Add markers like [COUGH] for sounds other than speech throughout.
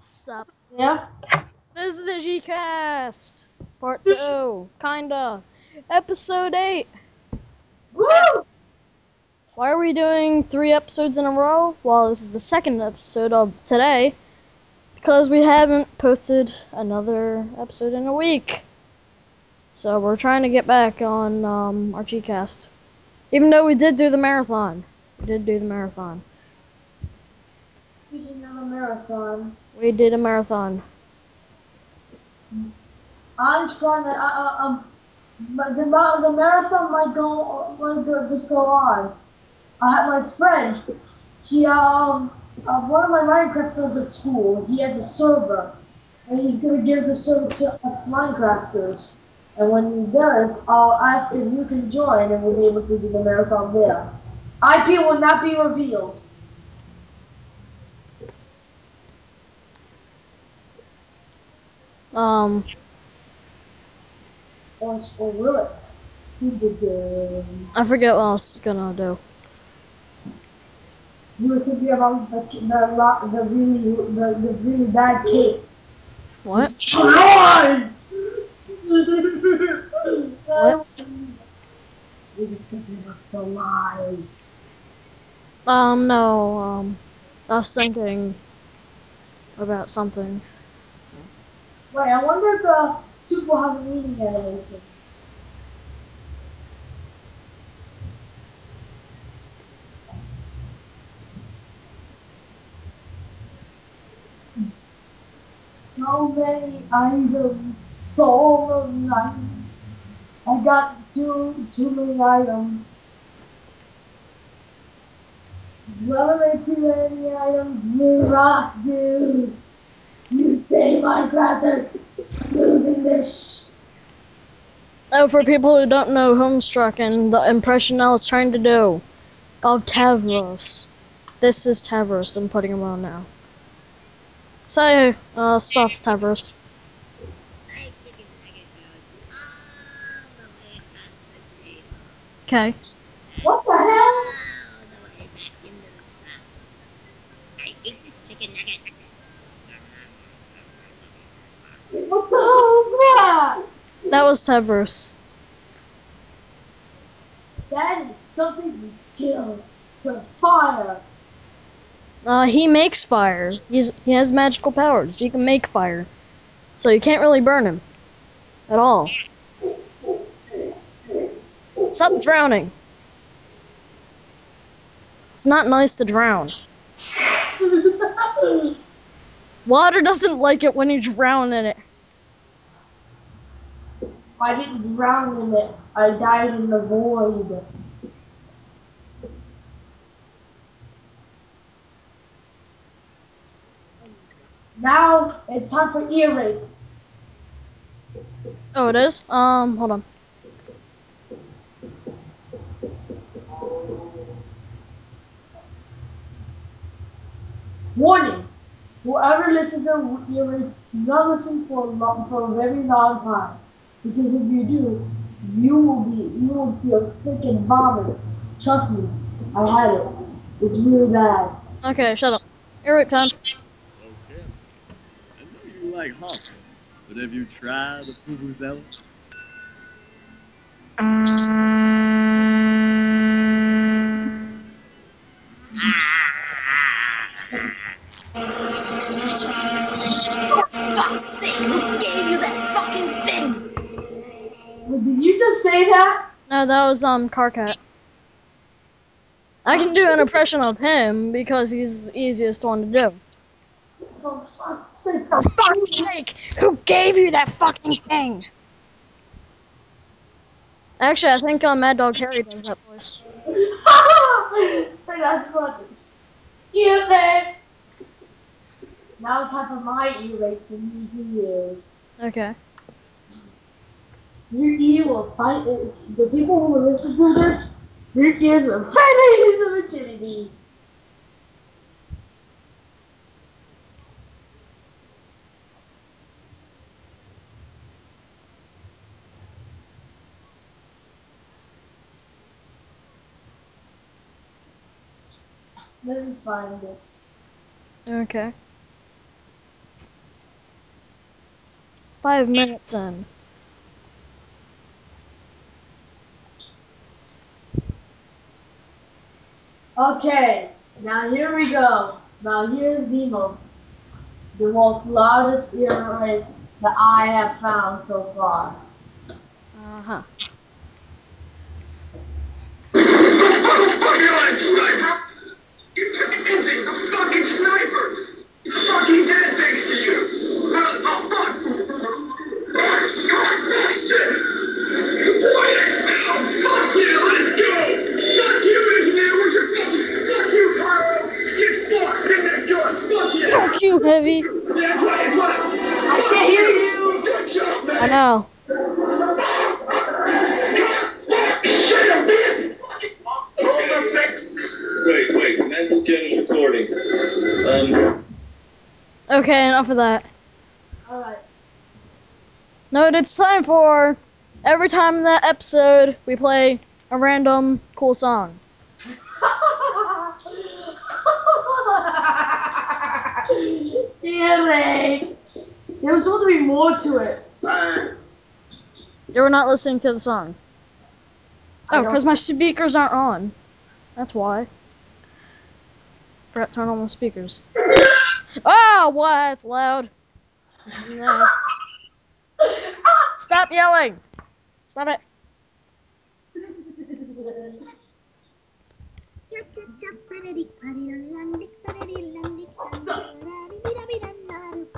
Sup? Yeah? This is the G-Cast! Part 2, kinda. Episode 8! Woo! Why are we doing three episodes in a row? Well, this is the second episode of today. Because we haven't posted another episode in a week. So we're trying to get back on um, our G-Cast. Even though we did do the marathon. We did do the marathon. Speaking of a marathon, We did a marathon. I'm trying to, uh, um, but the, the marathon might go, might just go on. I have my friend, he, um, uh, one of my Minecraft friends at school, he has a server, and he's gonna give the server to us Minecrafters. And when he does, I'll ask if you can join, and we'll be able to do the marathon there. IP will not be revealed. Um, Or, or will it? Dun-dun-dun. I forget what else it's gonna do. You were thinking about the the the really the, the really bad cake. What? Destroy! What? You're just thinking about the lie. Um, no, um, I was thinking about something. Wait, I wonder if uh, the soup will have a meaning animation. So many items, so many items. I got too too many items. Whether too many items, you rock, dude. Say Minecraft, I'm losing this. Oh, for people who don't know Homestuck and the impression I was trying to do of Tavros. This is Tavros, I'm putting him on now. So, uh, stop Tavros. My chicken nugget goes all the way across the table. Okay. What the hell? All the way back into the sun. I eat the chicken nuggets. What the hell is that? Was Tavros. That is something you kill for fire. Uh, he makes fire. He's, he has magical powers. He can make fire. So you can't really burn him. At all. Stop drowning. It's not nice to drown. [LAUGHS] Water doesn't like it when you drown in it. I didn't drown in it. I died in the void. Now it's time for ear rape. Oh, it is? Um, hold on. Warning: Whoever listens to ear rape, do not listen for a long, for a very long time, because if you do, you will be you will feel sick and vomit. Trust me, I had it. It's really bad. Okay, shut up. Ear rape time. So, Kim, I know you like hummus, but have you tried the Vuvuzela? Fuck's um, No, that was, um, Karkat. I can do an impression of him because he's the easiest one to do. For fuck's sake. For fuck's sake, who gave you that fucking thing? Actually, I think uh, Mad Dog Harry does that voice. [LAUGHS] That's funny. Rape. Now it's time for my ear rape for me to you. Okay. Your ear will it. The people who listen to this, their ears will finally lose their virginity. Let me find it. Okay. five minutes in. Okay, now here we go. Now here's the most, the most loudest ear raid that I have found so far. Uh huh. Fuck heavy. Yeah, that's right! I can't hear you! Good job, man! I know. Shut! Wait, wait, mental channel recording. Um, Okay, enough of that. Alright. No, it's time for every time in that episode we play a random cool song. ear raid! There was supposed to be more to it. You were not listening to the song. Oh, because my speakers aren't on. That's why. Forgot to turn on my speakers. [COUGHS] Oh, what? It's loud. Nah. [LAUGHS] Stop yelling! Stop it.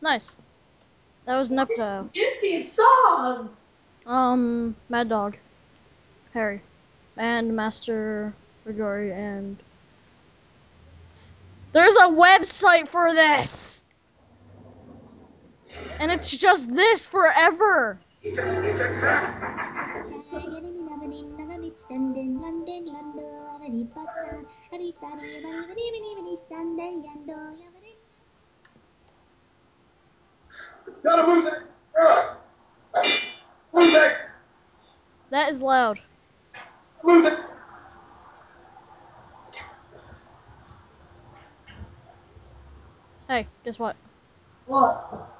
Nice. That was Nepto. Get these songs! Um, Mad Dog. Harry. And Master Rigori and. There's a website for this! And it's just this forever! gotta move that. Move that. That is loud. Move. Hey, guess what? What?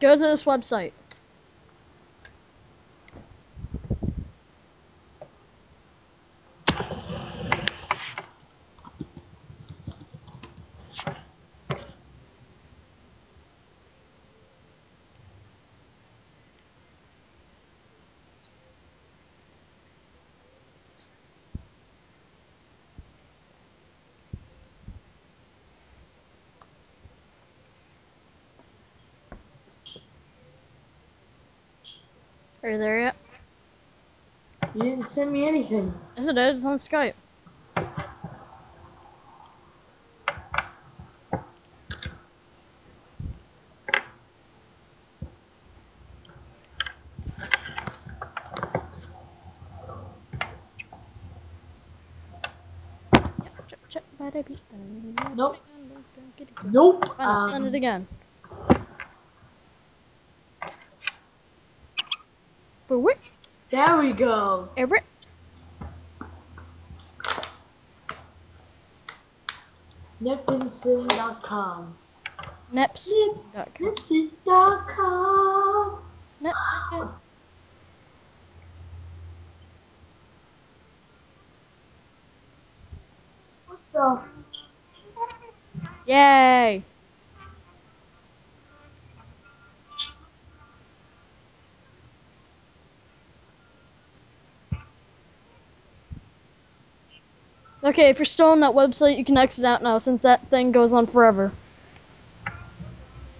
Go to this website. Are you there yet? You didn't send me anything. Yes, it is. It's on Skype. Nope. Nope. Why not? Send it Um, again. But wait, There we go. Everett. Niptonsin.com. Neps.com. Nipsy.com. Netscape. What the? Yay! Okay, if you're still on that website, you can exit out now since that thing goes on forever.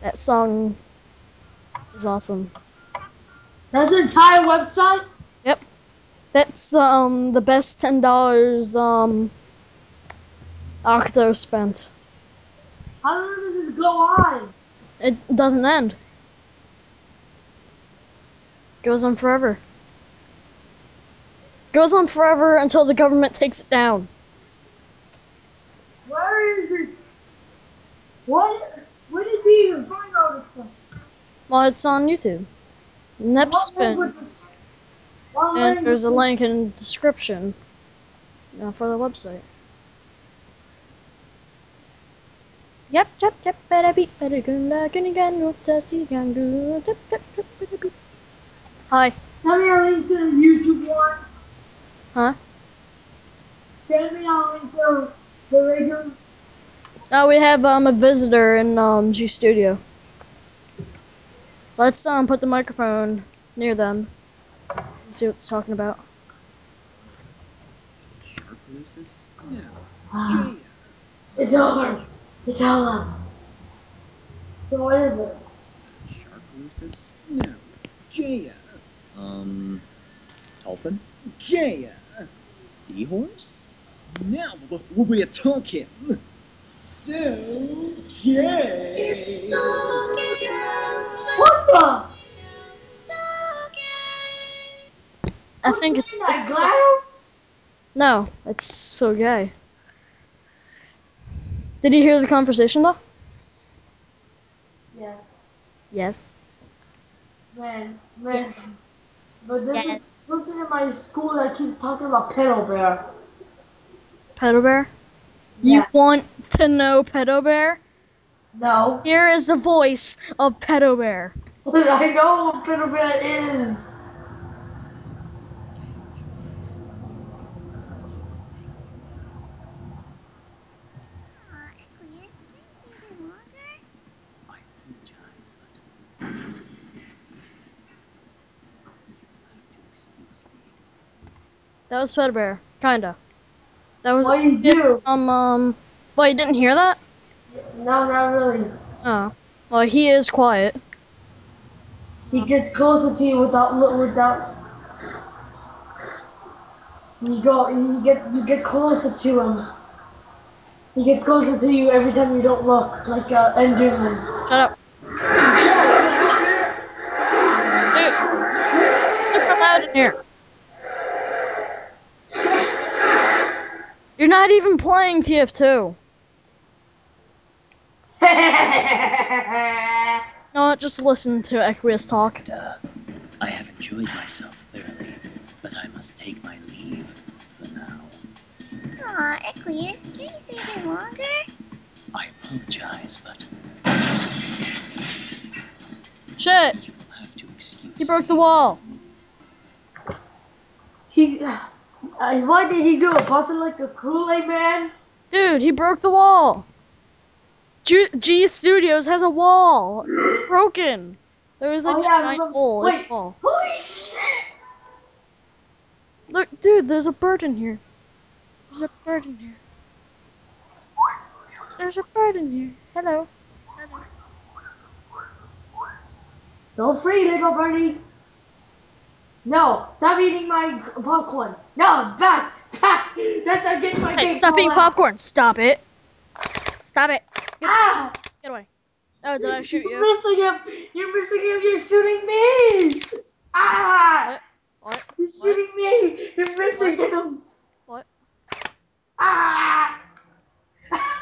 That song is awesome. That's the entire website? Yep. That's um the best ten dollars um Octo spent. How long does this go on? It doesn't end. Goes on forever. Goes on forever until the government takes it down. Where is this? What? Where did we even find all this stuff? Well, it's on YouTube. Nepspin. language is? What And there's a link in the description uh, for the website. Yep, yep, yep, better beat, better gunda, gonna get no dusty gandu. Yep, yep, yep, better beat. Hi. Send me a link to the YouTube one. Huh? Send me a link to the regular. Oh, we have um a visitor in um G Studio. Let's um put the microphone near them. and See what they're talking about. Sharkalosis? No. Ah, Jaya. it's over. It's over. So what is it? Sharkalosis? No. Jaya. Um. Dolphin? Jaya. Seahorse? Now what what we are talking. So gay. What the? I think it's, that? it's so, no, it's so gay. Did you hear the conversation though? Yes. Yes. Man, man. But this Yes. is person in my school that keeps talking about pedo bear. Pedo Bear? You Yeah. want to know Pedo Bear? No. Here is the voice of Pedo Bear. [LAUGHS] I know what pedo bear is. Aw, Equius, can you stay a bit longer? I apologize, but you'll have to excuse me. That was Pedo Bear. Kinda. That was What you just, um um. Well, you didn't hear that? No, not really. Oh. Well, he is quiet. He gets closer to you without look without. You go. You get. You get closer to him. He gets closer to you every time you don't look, like uh, Enderman. Shut up. Dude. It's super loud in here. You're not even playing TF2. [LAUGHS] No, just listen to Equius talk. Uh, I have enjoyed myself thoroughly, but I must take my leave for now. Aw, Equius, can you stay a bit longer? I apologize, but Shit! you will have to excuse He broke me. the wall. he. Uh, what did he do? Busting like a Kool Aid man? Dude, he broke the wall. G, G Studios has a wall. Broken. There was like oh a yeah. Giant remember- hole in Wait. the wall. Holy shit! Look, dude, there's a bird in here. There's a bird in here. There's a bird in here. Hello. Hello. Go free, little birdie. No, stop eating my popcorn. No, back, back. That's not getting my Hey, stop eating popcorn. Stop it. Stop it. Ah! Get away. Oh, did I shoot You're you? missing him. You're missing him. You're shooting me. Ah! What? You're What? shooting me. You're missing him. What? Ah! [LAUGHS]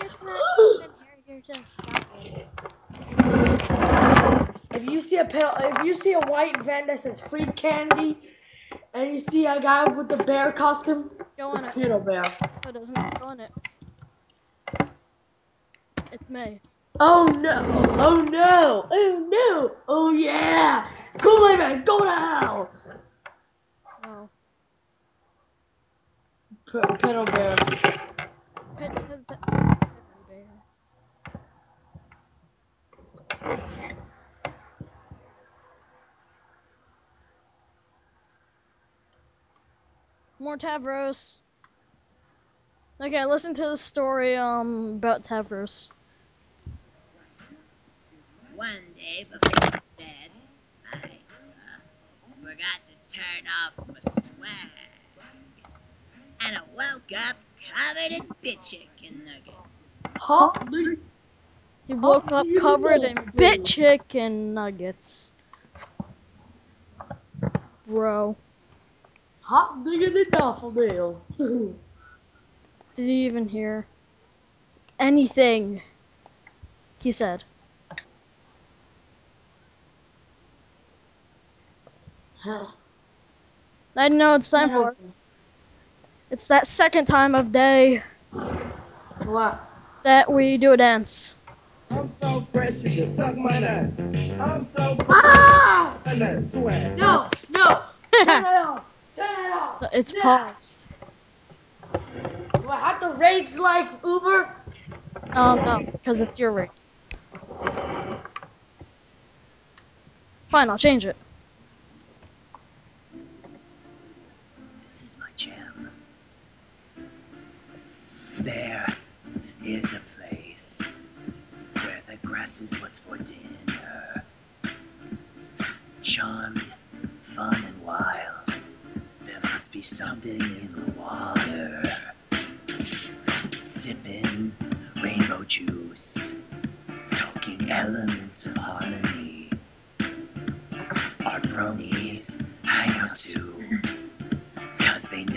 It's not even here. You're just. If you see a pedal, if you see a white van that says free candy, and you see a guy with the bear costume, Go on it's it. Bear. No, it doesn't. Go on it. It's May. Oh no! Oh no! Oh no! Oh yeah! Kool-Aid Man, go to hell! No. P- Pedo Bear. More Tavros. Okay, listen to the story um about Tavros. one day before bed, I uh, forgot to turn off my swag. And I woke up covered in bit chicken nuggets. Hot diggity. He woke up covered in bit chicken nuggets. Bro. Hot diggity daffodil. [LAUGHS] Did you even hear anything he said? I know it's time for it. It's that second time of day What? that we do a dance. I'm so fresh you can suck my nuts. I'm so fresh Ah! my nuts. Swag. No, no. Turn it off. Turn it off. it's Yeah. paused. Do I have to rage like Uber? Um, no, because it's your ring. Fine, I'll change it.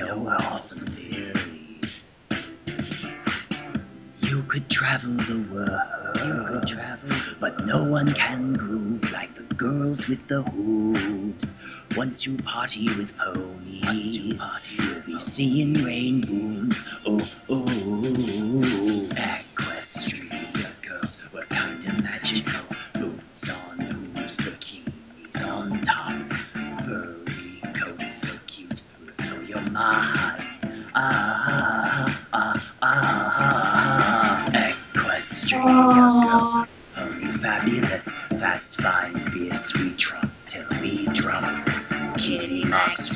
Know awesome fillies. You could travel the world, you could travel, but no one can groove like the girls with the hooves. Once you party with ponies, Once you party you'll be seeing rain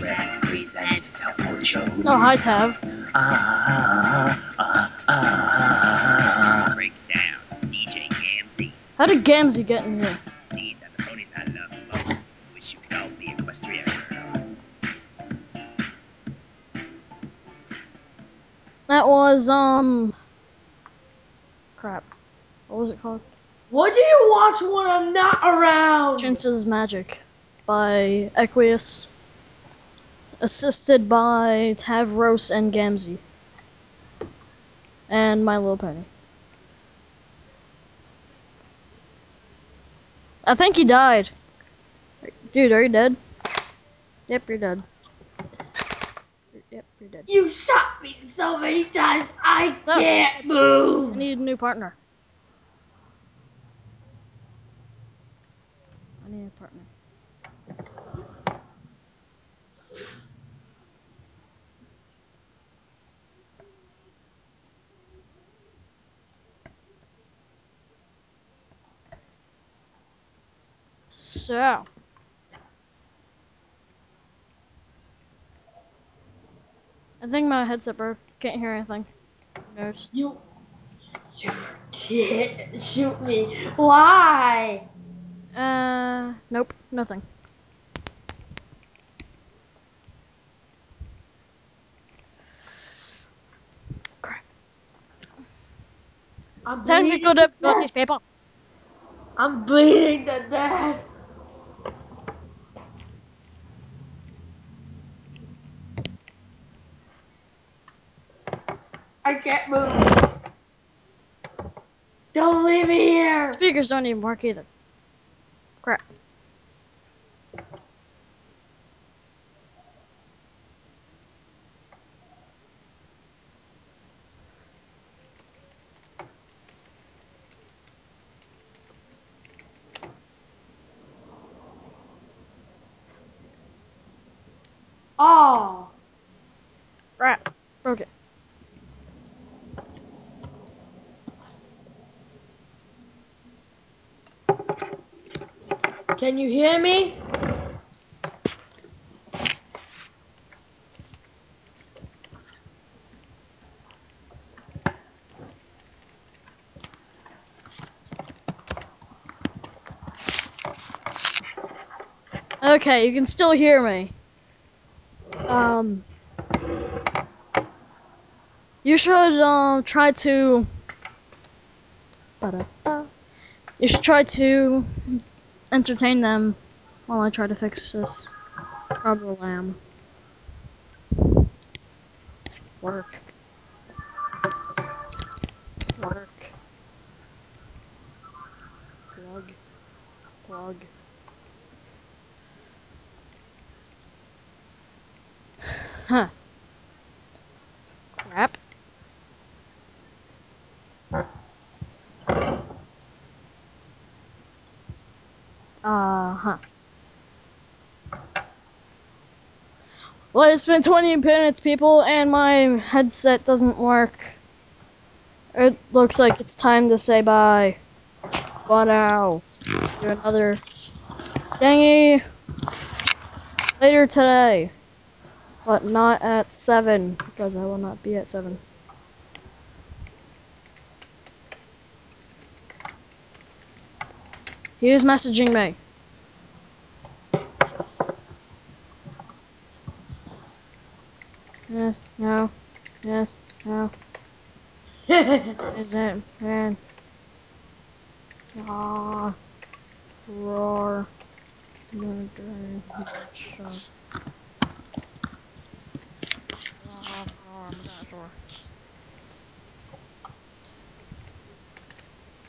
represent El Pocho. No, hi, Tav. Ah, ah, ah, ah. Break down, DJ Gamzee. How did Gamzee get in here? These are the ponies I love most. Wish you could all be Equestria girls. That was, um. Crap. What was it called? What do you watch when I'm not around? Prince's Magic by Equius. Assisted by Tavros and Gamzee. And My Little Pony. I think he died. Dude, are you dead? Yep, you're dead. Yep, you're dead. You shot me so many times I So- can't move! I need a new partner. I need a partner. I think my headset broke. Can't hear anything. Who? You, you can't shoot me. Why? Uh, nope, nothing. Crap. I'm Technical to difficulties, death. people. I'm bleeding to death. I can't move. Don't leave me here. Speakers don't even work either. Crap. Oh. Crap. Broke it. Can you hear me? Okay, you can still hear me. Um, you should um try to. You should try to entertain them while I try to fix this problem. Work. Work. Plug. Plug. Huh. Crap. Uh huh. Well, it's been 20 minutes, people, and my headset doesn't work. It looks like it's time to say bye. Bye now. Do another thingy later today. But not at 7, because I will not be at 7. He is messaging me. Yes, no, yes, no. Is it, man? Ah, roar.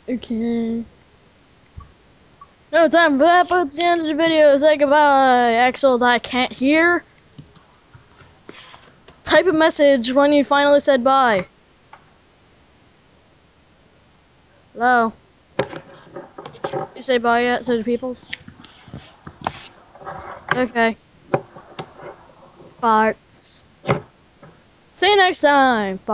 Okay. No time for that, but it's the end of the video. Say goodbye, Axel, that I can't hear. Type a message when you finally said bye. Hello? You say bye yet to the peoples? Okay. Farts. See you next time, fart.